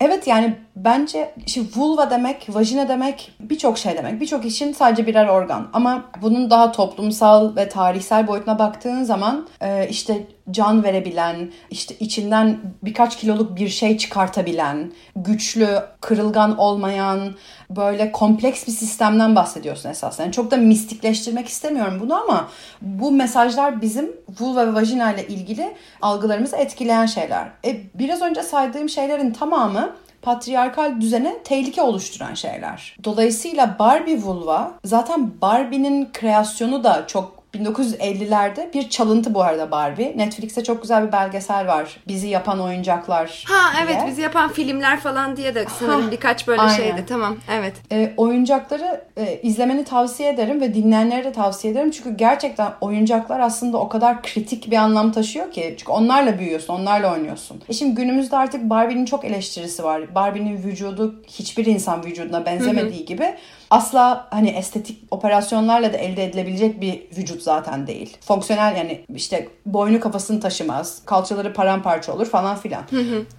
Evet yani bence işte vulva demek, vajina demek birçok şey demek. Birçok işin sadece birer organ. Ama bunun daha toplumsal ve tarihsel boyutuna baktığın zaman e, işte can verebilen, işte içinden birkaç kiloluk bir şey çıkartabilen, güçlü, kırılgan olmayan, böyle kompleks bir sistemden bahsediyorsun esasında. Yani çok da mistikleştirmek istemiyorum bunu ama bu mesajlar bizim vulva ve vajina ile ilgili algılarımızı etkileyen şeyler. E, biraz önce saydığım şeylerin tamamı patriarkal düzene tehlike oluşturan şeyler. Dolayısıyla Barbie vulva zaten Barbie'nin kreasyonu da çok 1950'lerde bir çalıntı bu arada Barbie. Netflix'te çok güzel bir belgesel var. Bizi yapan oyuncaklar Ha evet diye. bizi yapan filmler falan diye de sanırım Ha, birkaç böyle aynen. şeydi. Tamam evet. E, oyuncakları e, izlemeni tavsiye ederim ve dinleyenlere de tavsiye ederim. Çünkü gerçekten oyuncaklar aslında o kadar kritik bir anlam taşıyor ki. Çünkü onlarla büyüyorsun, onlarla oynuyorsun. E şimdi günümüzde artık Barbie'nin çok eleştirisi var. Barbie'nin vücudu hiçbir insan vücuduna benzemediği gibi asla hani estetik operasyonlarla da elde edilebilecek bir vücut zaten değil. Fonksiyonel yani işte boynu kafasını taşımaz, kalçaları paramparça olur falan filan.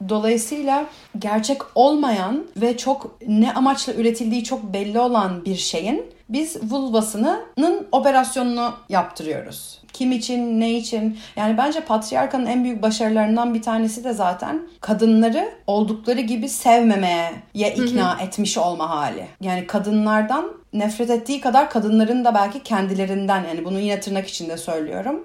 Dolayısıyla gerçek olmayan ve çok ne amaçla üretildiği çok belli olan bir şeyin biz vulvasının operasyonunu yaptırıyoruz. Kim için, ne için? Yani bence patriarkanın en büyük başarılarından bir tanesi de zaten kadınları oldukları gibi sevmemeye ikna etmiş olma hali. Yani kadınlardan nefret ettiği kadar kadınların da belki kendilerinden yani bunu yine tırnak içinde söylüyorum.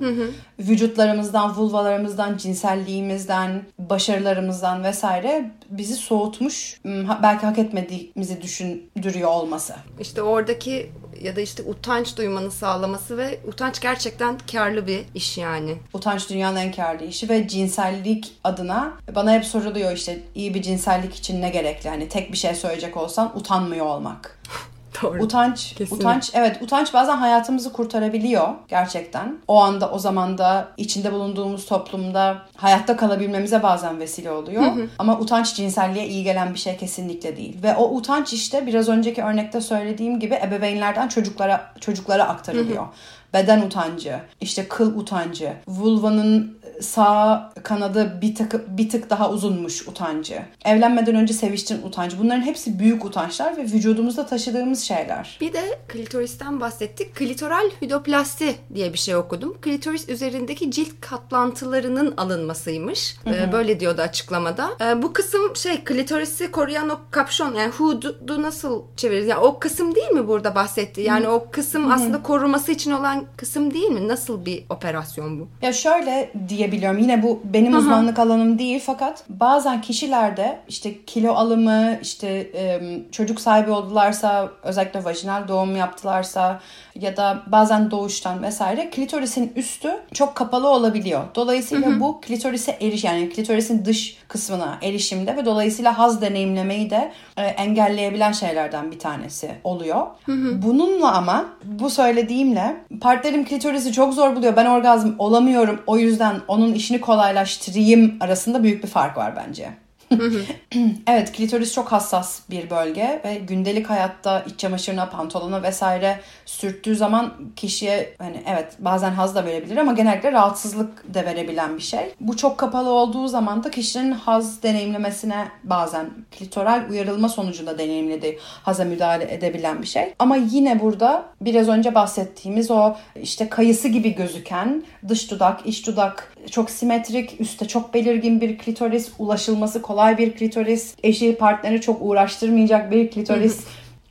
Vücutlarımızdan, vulvalarımızdan, cinselliğimizden, başarılarımızdan vesaire bizi soğutmuş, belki hak etmediğimizi düşündürüyor olması. İşte oradaki ya da işte utanç duymanı sağlaması ve utanç gerçekten karlı bir iş yani. Utanç dünyanın en karlı işi ve cinsellik adına bana hep soruluyor işte iyi bir cinsellik için ne gerekli? Hani tek bir şey söyleyecek olsan utanmıyor olmak. [LAUGHS] [LAUGHS] Doğru. Utanç, Kesinlikle. utanç evet utanç bazen hayatımızı kurtarabiliyor gerçekten. O anda o zamanda içinde bulunduğumuz toplumda hayatta kalabilmemize bazen vesile oluyor. Ama utanç cinselliğe iyi gelen bir şey kesinlikle değil. Ve o utanç işte biraz önceki örnekte söylediğim gibi ebeveynlerden çocuklara çocuklara aktarılıyor. Beden utancı, işte kıl utancı, vulvanın sağ kanadı bir tık bir tık daha uzunmuş utancı. Evlenmeden önce seviştin utancı. Bunların hepsi büyük utançlar ve vücudumuzda taşıdığımız şeyler. Bir de klitoristen bahsettik. Klitoral hidroplasti diye bir şey okudum. Klitoris üzerindeki cilt katlantılarının alınmasıymış. Ee, böyle diyordu açıklamada. Ee, bu kısım şey klitorisi koruyan o kapşon yani hood'u nasıl çeviririz? Yani o kısım değil mi burada bahsetti? Yani o kısım aslında koruması için olan kısım değil mi? Nasıl bir operasyon bu? Ya şöyle diyebiliyorum. Yine bu benim uzmanlık alanım değil fakat bazen kişilerde işte kilo alımı, işte çocuk sahibi oldularsa, özellikle vajinal doğum yaptılarsa ya da bazen doğuştan vesaire klitorisin üstü çok kapalı olabiliyor. Dolayısıyla bu klitorise eriş yani klitorisin dış kısmına erişimde ve dolayısıyla haz deneyimlemeyi de engelleyebilen şeylerden bir tanesi oluyor. Bununla ama bu söylediğimle partnerim klitorisi çok zor buluyor. Ben orgazm olamıyorum. O yüzden onun işini kolaylaştırayım arasında büyük bir fark var bence. Evet klitoris çok hassas bir bölge ve gündelik hayatta iç çamaşırına, pantolona vesaire sürttüğü zaman kişiye hani evet bazen haz da verebilir ama genellikle rahatsızlık da verebilen bir şey. Bu çok kapalı olduğu zaman da kişinin haz deneyimlemesine bazen klitoral uyarılma sonucunda deneyimlediği haza müdahale edebilen bir şey. Ama yine burada biraz önce bahsettiğimiz o işte kayısı gibi gözüken dış dudak, iç dudak çok simetrik, üstte çok belirgin bir klitoris, ulaşılması kolay bir klitoris, eşi partneri çok uğraştırmayacak bir klitoris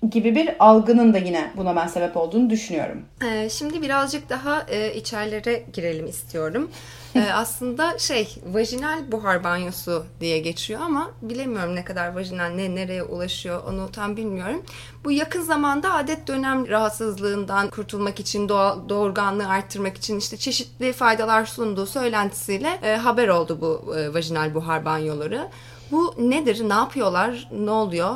gibi bir algının da yine buna ben sebep olduğunu düşünüyorum. Ee, şimdi birazcık daha e, içerilere girelim istiyorum. Ee, aslında şey vajinal buhar banyosu diye geçiyor ama bilemiyorum ne kadar vajinal ne nereye ulaşıyor onu tam bilmiyorum. Bu yakın zamanda adet dönem rahatsızlığından kurtulmak için doğal, doğurganlığı arttırmak için işte çeşitli faydalar sunduğu söylentisiyle e, haber oldu bu e, vajinal buhar banyoları. Bu nedir? Ne yapıyorlar? Ne oluyor?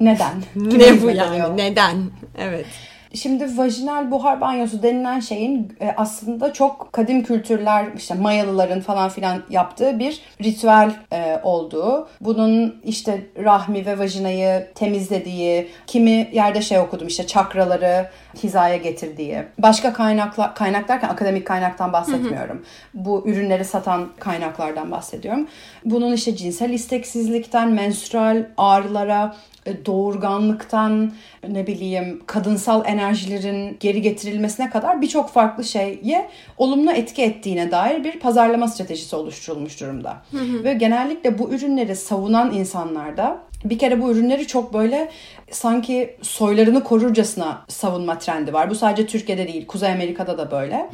Neden? Ne bu yani? Neden? Evet. Şimdi vajinal buhar banyosu denilen şeyin e, aslında çok kadim kültürler işte Mayalıların falan filan yaptığı bir ritüel e, olduğu. Bunun işte rahmi ve vajinayı temizlediği, kimi yerde şey okudum işte çakraları hizaya getirdiği. Başka kaynaklar kaynak derken akademik kaynaktan bahsetmiyorum. Bu ürünleri satan kaynaklardan bahsediyorum. Bunun işte cinsel isteksizlikten menstrual ağrılara e, doğurganlıktan ne bileyim kadınsal enerjilerin geri getirilmesine kadar birçok farklı şeye olumlu etki ettiğine dair bir pazarlama stratejisi oluşturulmuş durumda. Ve genellikle bu ürünleri savunan insanlarda Bir kere bu ürünleri çok böyle sanki soylarını korurcasına savunma trendi var. Bu sadece Türkiye'de değil, Kuzey Amerika'da da böyle.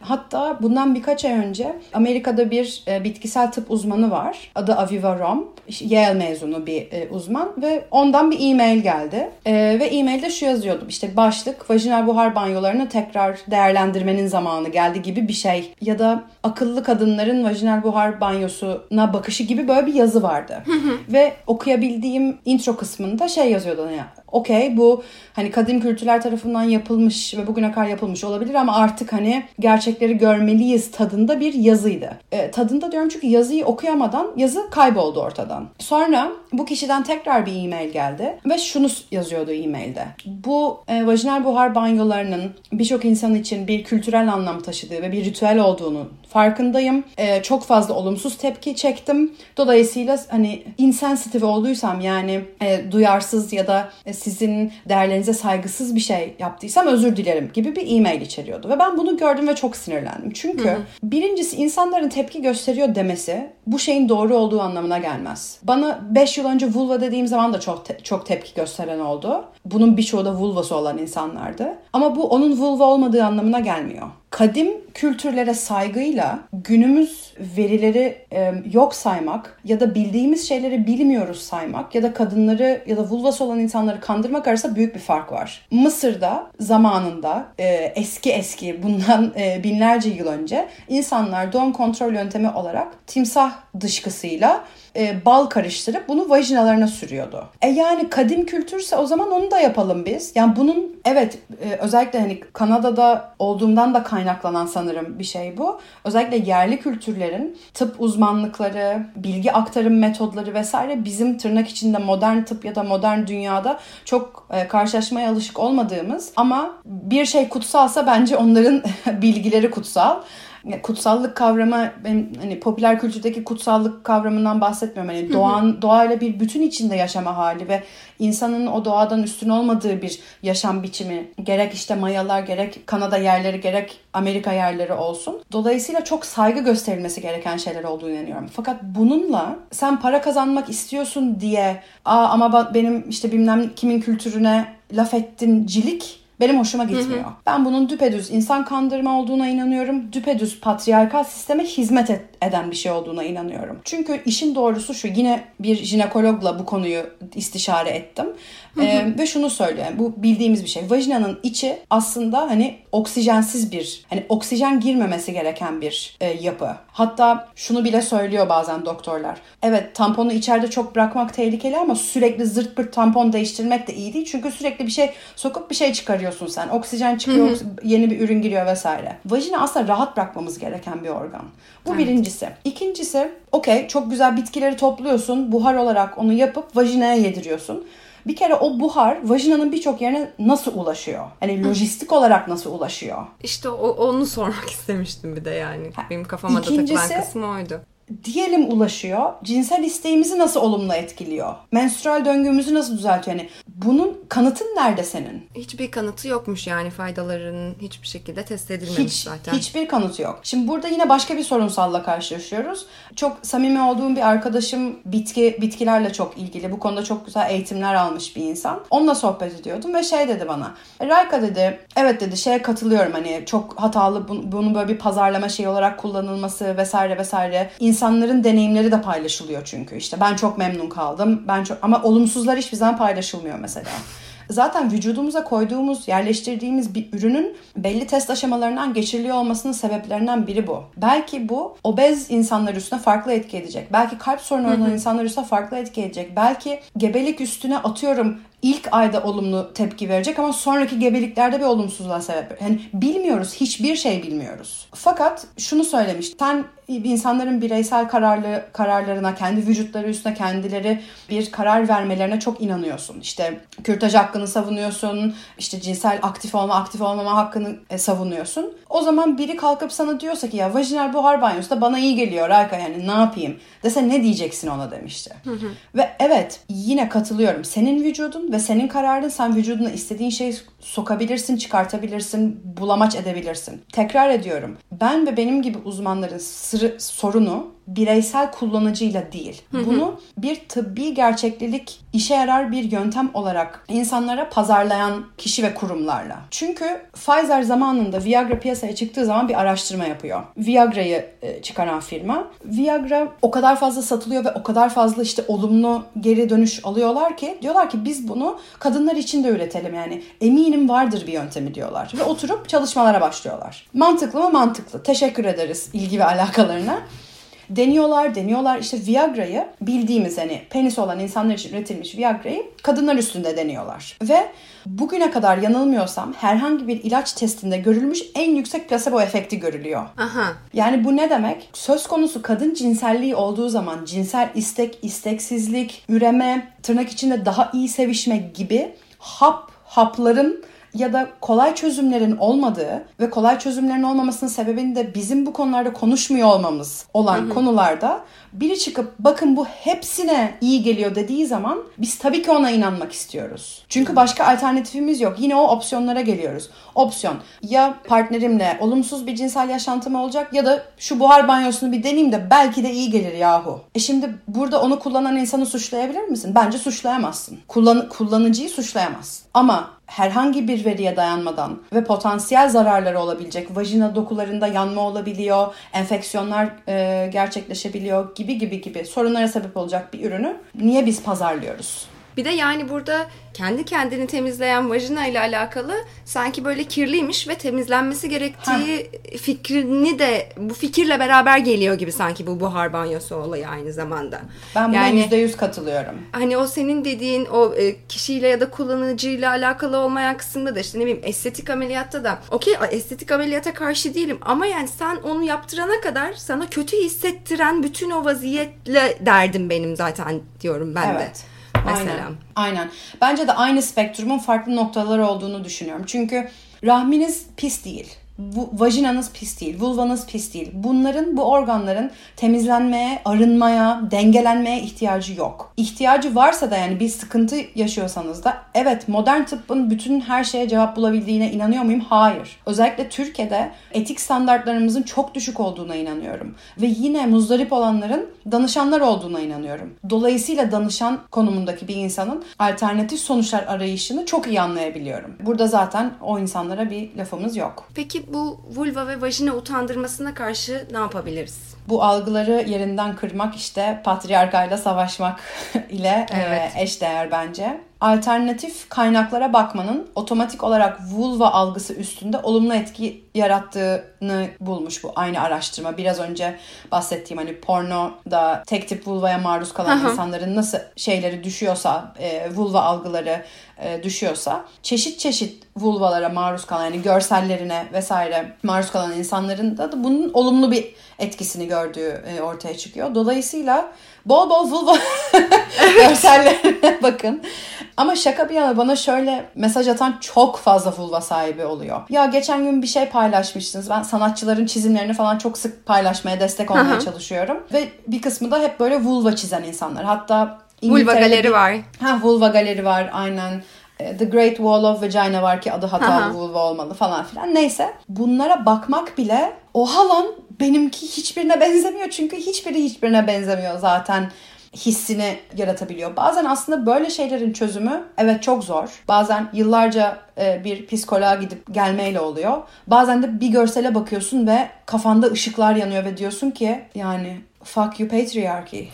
Hatta bundan birkaç ay önce Amerika'da bir e, bitkisel tıp uzmanı var. Adı Aviva Rom. Yale mezunu bir e, uzman ve ondan bir e-mail geldi. E, ve e-mailde şu yazıyordu. İşte başlık vajinal buhar banyolarını tekrar değerlendirmenin zamanı geldi gibi bir şey. Ya da akıllı kadınların vajinal buhar banyosuna bakışı gibi böyle bir yazı vardı. ve okuyabildiğim intro kısmında şey yazıyordu yani okey bu hani kadim kültürler tarafından yapılmış ve bugüne kadar yapılmış olabilir ama artık hani gerçekleri görmeliyiz tadında bir yazıydı. E, tadında diyorum çünkü yazıyı okuyamadan yazı kayboldu ortadan. Sonra bu kişiden tekrar bir e-mail geldi ve şunu yazıyordu e-mailde. Bu e, vajinal buhar banyolarının birçok insan için bir kültürel anlam taşıdığı ve bir ritüel olduğunu farkındayım. E, çok fazla olumsuz tepki çektim. Dolayısıyla hani insensitive olduysam yani e, duyarsız ya da e, sizin değerlerinize saygısız bir şey yaptıysam özür dilerim gibi bir e-mail içeriyordu. Ve ben bunu gördüm ve çok sinirlendim. Çünkü hı hı. birincisi insanların tepki gösteriyor demesi bu şeyin doğru olduğu anlamına gelmez. Bana 5 yıl önce vulva dediğim zaman da çok te- çok tepki gösteren oldu. Bunun birçoğu da vulvası olan insanlardı. Ama bu onun vulva olmadığı anlamına gelmiyor kadim kültürlere saygıyla günümüz verileri e, yok saymak ya da bildiğimiz şeyleri bilmiyoruz saymak ya da kadınları ya da vulvası olan insanları kandırmak arasında büyük bir fark var. Mısır'da zamanında e, eski eski bundan e, binlerce yıl önce insanlar doğum kontrol yöntemi olarak timsah dışkısıyla e, bal karıştırıp bunu vajinalarına sürüyordu. E yani kadim kültürse o zaman onu da yapalım biz. Yani bunun evet e, özellikle hani Kanada'da olduğumdan da kaynaklanan sanırım bir şey bu. Özellikle yerli kültürlerin tıp uzmanlıkları, bilgi aktarım metodları vesaire bizim tırnak içinde modern tıp ya da modern dünyada çok e, karşılaşmaya alışık olmadığımız ama bir şey kutsalsa bence onların [LAUGHS] bilgileri kutsal kutsallık kavramı benim hani popüler kültürdeki kutsallık kavramından bahsetmiyorum. Hani doğan doğayla bir bütün içinde yaşama hali ve insanın o doğadan üstün olmadığı bir yaşam biçimi gerek işte mayalar gerek Kanada yerleri gerek Amerika yerleri olsun. Dolayısıyla çok saygı gösterilmesi gereken şeyler olduğunu inanıyorum. Fakat bununla sen para kazanmak istiyorsun diye Aa, ama benim işte bilmem kimin kültürüne laf ettin cilik benim hoşuma gitmiyor. Hı hı. Ben bunun düpedüz insan kandırma olduğuna inanıyorum. Düpedüz patriarkal sisteme hizmet et, eden bir şey olduğuna inanıyorum. Çünkü işin doğrusu şu yine bir jinekologla bu konuyu istişare ettim. Hı Ee, ve şunu söylüyor. Yani bu bildiğimiz bir şey. Vajinanın içi aslında hani oksijensiz bir hani oksijen girmemesi gereken bir e, yapı. Hatta şunu bile söylüyor bazen doktorlar. Evet tamponu içeride çok bırakmak tehlikeli ama sürekli zırt pırt tampon değiştirmek de iyi değil. Çünkü sürekli bir şey sokup bir şey çıkarıyorsun sen. Oksijen çıkıyor, hı hı. yeni bir ürün giriyor vesaire. Vajina aslında rahat bırakmamız gereken bir organ. Bu evet. birincisi. İkincisi okey çok güzel bitkileri topluyorsun. Buhar olarak onu yapıp vajinaya yediriyorsun. Bir kere o buhar vajinanın birçok yerine nasıl ulaşıyor? Hani lojistik olarak nasıl ulaşıyor? İşte o, onu sormak [LAUGHS] istemiştim bir de yani. Benim kafama İkincisi, da takılan kısmı oydu diyelim ulaşıyor. Cinsel isteğimizi nasıl olumlu etkiliyor? Menstrual döngümüzü nasıl düzeltiyor? Yani bunun kanıtın nerede senin? Hiçbir kanıtı yokmuş yani faydalarının hiçbir şekilde test edilmemiş Hiç, zaten. Hiçbir kanıtı yok. Şimdi burada yine başka bir sorunsalla karşılaşıyoruz. Çok samimi olduğum bir arkadaşım bitki bitkilerle çok ilgili. Bu konuda çok güzel eğitimler almış bir insan. Onunla sohbet ediyordum ve şey dedi bana. Rayka dedi evet dedi şeye katılıyorum hani çok hatalı bunun böyle bir pazarlama şey olarak kullanılması vesaire vesaire. İnsanların deneyimleri de paylaşılıyor çünkü. işte ben çok memnun kaldım. Ben çok ama olumsuzlar hiçbir zaman paylaşılmıyor mesela. Zaten vücudumuza koyduğumuz, yerleştirdiğimiz bir ürünün belli test aşamalarından geçiriliyor olmasının sebeplerinden biri bu. Belki bu obez insanlar üstüne farklı etki edecek. Belki kalp sorunu olan insanlar üstüne farklı etki edecek. Belki gebelik üstüne atıyorum ilk ayda olumlu tepki verecek ama sonraki gebeliklerde bir olumsuzluğa sebep. Yani bilmiyoruz, hiçbir şey bilmiyoruz. Fakat şunu söylemiş. Sen insanların bireysel kararlı kararlarına, kendi vücutları üstüne kendileri bir karar vermelerine çok inanıyorsun. İşte kürtaj hakkını savunuyorsun, işte cinsel aktif olma, aktif olmama hakkını e, savunuyorsun. O zaman biri kalkıp sana diyorsa ki ya vajinal buhar banyosu da bana iyi geliyor Rayka yani ne yapayım dese ne diyeceksin ona demişti. Hı hı. Ve evet yine katılıyorum. Senin vücudun ve senin kararın sen vücuduna istediğin şeyi sokabilirsin, çıkartabilirsin, bulamaç edebilirsin. Tekrar ediyorum. Ben ve benim gibi uzmanların sırrı, sorunu bireysel kullanıcıyla değil. Bunu bir tıbbi gerçeklilik işe yarar bir yöntem olarak insanlara pazarlayan kişi ve kurumlarla. Çünkü Pfizer zamanında Viagra piyasaya çıktığı zaman bir araştırma yapıyor. Viagra'yı e, çıkaran firma. Viagra o kadar fazla satılıyor ve o kadar fazla işte olumlu geri dönüş alıyorlar ki diyorlar ki biz bunu kadınlar için de üretelim yani eminim vardır bir yöntemi diyorlar ve oturup çalışmalara başlıyorlar. Mantıklı mı? Mantıklı. Teşekkür ederiz ilgi ve alakalarına. Deniyorlar, deniyorlar. İşte Viagra'yı bildiğimiz hani penis olan insanlar için üretilmiş Viagra'yı kadınlar üstünde deniyorlar. Ve bugüne kadar yanılmıyorsam herhangi bir ilaç testinde görülmüş en yüksek placebo efekti görülüyor. Aha. Yani bu ne demek? Söz konusu kadın cinselliği olduğu zaman cinsel istek, isteksizlik, üreme, tırnak içinde daha iyi sevişme gibi hap, hapların ya da kolay çözümlerin olmadığı ve kolay çözümlerin olmamasının sebebini de bizim bu konularda konuşmuyor olmamız olan hı hı. konularda biri çıkıp bakın bu hepsine iyi geliyor dediği zaman biz tabii ki ona inanmak istiyoruz. Çünkü başka alternatifimiz yok. Yine o opsiyonlara geliyoruz. Opsiyon ya partnerimle olumsuz bir cinsel yaşantım olacak ya da şu buhar banyosunu bir deneyeyim de belki de iyi gelir yahu. E şimdi burada onu kullanan insanı suçlayabilir misin? Bence suçlayamazsın. Kullan kullanıcıyı suçlayamazsın. Ama herhangi bir veriye dayanmadan ve potansiyel zararları olabilecek vajina dokularında yanma olabiliyor, enfeksiyonlar e, gerçekleşebiliyor gibi gibi gibi sorunlara sebep olacak bir ürünü niye biz pazarlıyoruz? Bir de yani burada kendi kendini temizleyen vajina ile alakalı sanki böyle kirliymiş ve temizlenmesi gerektiği ha. fikrini de bu fikirle beraber geliyor gibi sanki bu buhar banyosu olayı aynı zamanda. Ben buna yani, %100 katılıyorum. Hani o senin dediğin o e, kişiyle ya da kullanıcıyla alakalı olmayan kısımda da işte ne bileyim estetik ameliyatta da okey estetik ameliyata karşı değilim ama yani sen onu yaptırana kadar sana kötü hissettiren bütün o vaziyetle derdim benim zaten diyorum ben evet. de mesela. Aynen. Aynen. Bence de aynı spektrumun farklı noktaları olduğunu düşünüyorum. Çünkü rahminiz pis değil bu, vajinanız pis değil, vulvanız pis değil. Bunların, bu organların temizlenmeye, arınmaya, dengelenmeye ihtiyacı yok. İhtiyacı varsa da yani bir sıkıntı yaşıyorsanız da evet modern tıbbın bütün her şeye cevap bulabildiğine inanıyor muyum? Hayır. Özellikle Türkiye'de etik standartlarımızın çok düşük olduğuna inanıyorum. Ve yine muzdarip olanların danışanlar olduğuna inanıyorum. Dolayısıyla danışan konumundaki bir insanın alternatif sonuçlar arayışını çok iyi anlayabiliyorum. Burada zaten o insanlara bir lafımız yok. Peki bu vulva ve vajina utandırmasına karşı ne yapabiliriz? Bu algıları yerinden kırmak işte patriarkayla savaşmak [LAUGHS] ile e, evet. e, eşdeğer bence alternatif kaynaklara bakmanın otomatik olarak vulva algısı üstünde olumlu etki yarattığını bulmuş bu aynı araştırma. Biraz önce bahsettiğim hani porno da tek tip vulvaya maruz kalan Aha. insanların nasıl şeyleri düşüyorsa, e, vulva algıları e, düşüyorsa çeşit çeşit vulvalara maruz kalan yani görsellerine vesaire maruz kalan insanların da, da bunun olumlu bir etkisini gördüğü e, ortaya çıkıyor. Dolayısıyla bol bol vulva [LAUGHS] görsellerine bakın. Ama şaka bir yana bana şöyle mesaj atan çok fazla vulva sahibi oluyor. Ya geçen gün bir şey paylaşmışsınız. Ben sanatçıların çizimlerini falan çok sık paylaşmaya destek olmaya çalışıyorum. Ve bir kısmı da hep böyle vulva çizen insanlar. Hatta Vulva galeri var. Ha vulva galeri var aynen. E, The Great Wall of Vagina var ki adı hatalı vulva olmalı falan filan. Neyse bunlara bakmak bile oha lan benimki hiçbirine benzemiyor. Çünkü hiçbiri hiçbirine benzemiyor zaten hissini yaratabiliyor. Bazen aslında böyle şeylerin çözümü evet çok zor. Bazen yıllarca e, bir psikoloğa gidip gelmeyle oluyor. Bazen de bir görsele bakıyorsun ve kafanda ışıklar yanıyor ve diyorsun ki yani fuck you patriarchy. [LAUGHS]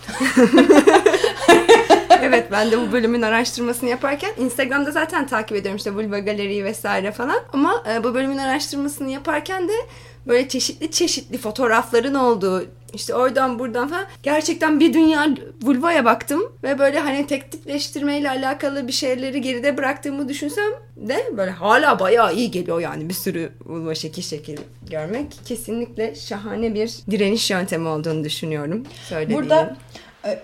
evet ben de bu bölümün araştırmasını yaparken Instagram'da zaten takip ediyorum işte Vulva Galeri vesaire falan. Ama e, bu bölümün araştırmasını yaparken de böyle çeşitli çeşitli fotoğrafların olduğu işte oradan buradan falan gerçekten bir dünya vulvaya baktım ve böyle hani teklifleştirmeyle alakalı bir şeyleri geride bıraktığımı düşünsem de böyle hala bayağı iyi geliyor yani bir sürü vulva şekil şekil görmek kesinlikle şahane bir direniş yöntemi olduğunu düşünüyorum. Söylediğim. Burada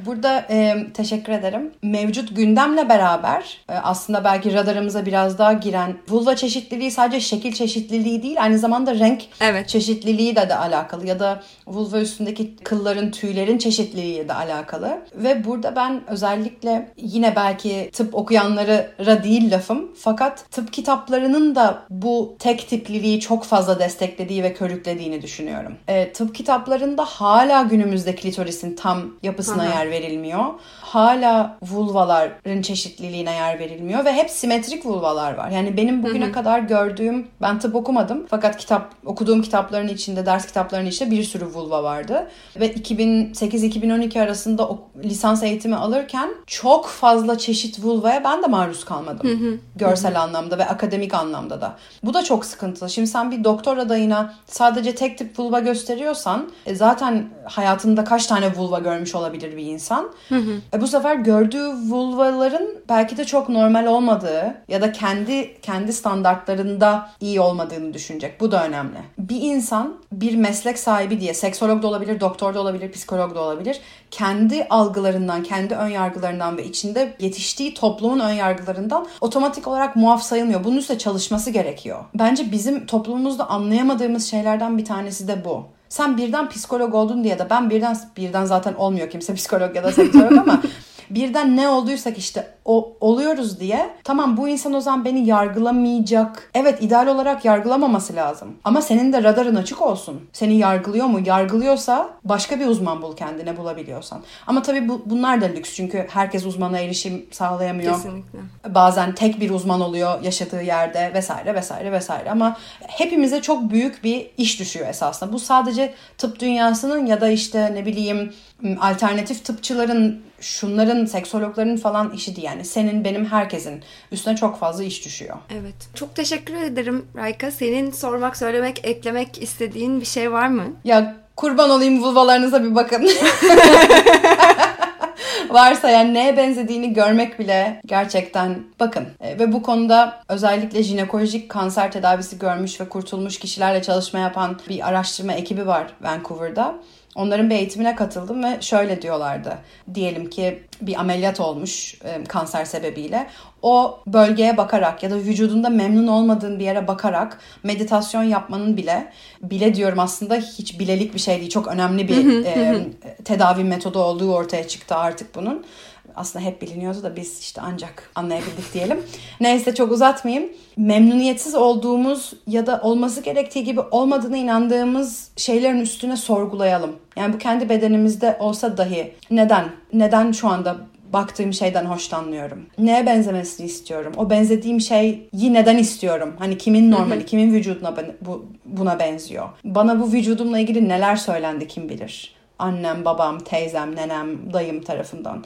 burada e, teşekkür ederim. Mevcut gündemle beraber e, aslında belki radarımıza biraz daha giren vulva çeşitliliği sadece şekil çeşitliliği değil aynı zamanda renk Evet. çeşitliliği de de alakalı ya da vulva üstündeki kılların, tüylerin çeşitliliği de alakalı. Ve burada ben özellikle yine belki tıp okuyanlara değil lafım fakat tıp kitaplarının da bu tek tipliliği çok fazla desteklediği ve körüklediğini düşünüyorum. E, tıp kitaplarında hala günümüzde klitorisin tam yapısına Aha. yer verilmiyor. Hala vulvaların çeşitliliğine yer verilmiyor ve hep simetrik vulvalar var. Yani benim bugüne kadar gördüğüm, ben tıp okumadım fakat kitap okuduğum kitapların içinde, ders kitaplarının içinde bir sürü vulva vardı. Ve 2008-2012 arasında o, lisans eğitimi alırken çok fazla çeşit vulvaya ben de maruz kalmadım. Görsel anlamda ve akademik anlamda da. Bu da çok sıkıntılı. Şimdi sen bir doktor adayına sadece tek tip vulva gösteriyorsan e, zaten hayatında kaç tane vulva görmüş olabilir bir insan. E, bu sefer gördüğü vulvaların belki de çok normal olmadığı ya da kendi kendi standartlarında iyi olmadığını düşünecek. Bu da önemli. Bir insan bir meslek sahibi diye seksolog da olabilir, doktor da olabilir, psikolog da olabilir. Kendi algılarından, kendi ön yargılarından ve içinde yetiştiği toplumun ön yargılarından otomatik olarak muaf sayılmıyor. Bunun üstüne çalışması gerekiyor. Bence bizim toplumumuzda anlayamadığımız şeylerden bir tanesi de bu. Sen birden psikolog oldun diye de ben birden birden zaten olmuyor kimse psikolog ya da sektörolog ama [LAUGHS] birden ne olduysak işte o oluyoruz diye tamam bu insan o zaman beni yargılamayacak. Evet ideal olarak yargılamaması lazım. Ama senin de radarın açık olsun. Seni yargılıyor mu? Yargılıyorsa başka bir uzman bul kendine bulabiliyorsan. Ama tabii bu, bunlar da lüks çünkü herkes uzmana erişim sağlayamıyor. Kesinlikle. Bazen tek bir uzman oluyor yaşadığı yerde vesaire vesaire vesaire ama hepimize çok büyük bir iş düşüyor esasında. Bu sadece tıp dünyasının ya da işte ne bileyim alternatif tıpçıların şunların seksologların falan işi değil yani senin benim herkesin üstüne çok fazla iş düşüyor. Evet. Çok teşekkür ederim Rayka. Senin sormak, söylemek, eklemek istediğin bir şey var mı? Ya kurban olayım vulvalarınıza bir bakın. [LAUGHS] Varsa yani neye benzediğini görmek bile gerçekten bakın. E, ve bu konuda özellikle jinekolojik kanser tedavisi görmüş ve kurtulmuş kişilerle çalışma yapan bir araştırma ekibi var Vancouver'da. Onların bir eğitimine katıldım ve şöyle diyorlardı. Diyelim ki bir ameliyat olmuş e, kanser sebebiyle. O bölgeye bakarak ya da vücudunda memnun olmadığın bir yere bakarak meditasyon yapmanın bile bile diyorum aslında hiç bilelik bir şey değil. Çok önemli bir e, tedavi metodu olduğu ortaya çıktı artık bunun. Aslında hep biliniyordu da biz işte ancak anlayabildik diyelim. Neyse çok uzatmayayım. Memnuniyetsiz olduğumuz ya da olması gerektiği gibi olmadığına inandığımız şeylerin üstüne sorgulayalım. Yani bu kendi bedenimizde olsa dahi neden? Neden şu anda baktığım şeyden hoşlanmıyorum. Neye benzemesini istiyorum? O benzediğim şeyi neden istiyorum? Hani kimin normali, kimin vücuduna bu, buna benziyor? Bana bu vücudumla ilgili neler söylendi kim bilir? Annem, babam, teyzem, nenem, dayım tarafından.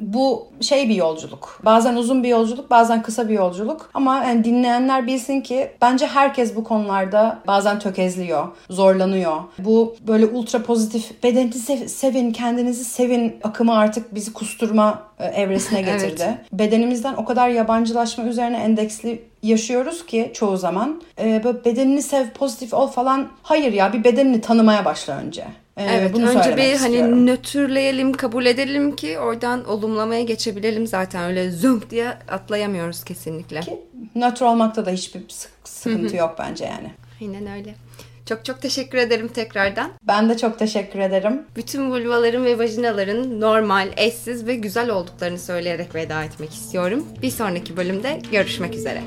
Bu şey bir yolculuk. Bazen uzun bir yolculuk, bazen kısa bir yolculuk. Ama yani dinleyenler bilsin ki bence herkes bu konularda bazen tökezliyor, zorlanıyor. Bu böyle ultra pozitif bedeninizi sev- sevin, kendinizi sevin akımı artık bizi kusturma e, evresine [LAUGHS] Evet. getirdi. Bedenimizden o kadar yabancılaşma üzerine endeksli yaşıyoruz ki çoğu zaman. E, böyle bedenini sev, pozitif ol falan. Hayır ya bir bedenini tanımaya başla önce. E, Evet, bunu önce bir hani istiyorum. nötrleyelim, kabul edelim ki oradan olumlamaya geçebilelim zaten. Öyle zönk diye atlayamıyoruz kesinlikle. Ki nötr olmakta da hiçbir sık- sıkıntı yok bence yani. Aynen öyle. Çok çok teşekkür ederim tekrardan. Ben de çok teşekkür ederim. Bütün vulvaların ve vajinaların normal, eşsiz ve güzel olduklarını söyleyerek veda etmek istiyorum. Bir sonraki bölümde görüşmek üzere.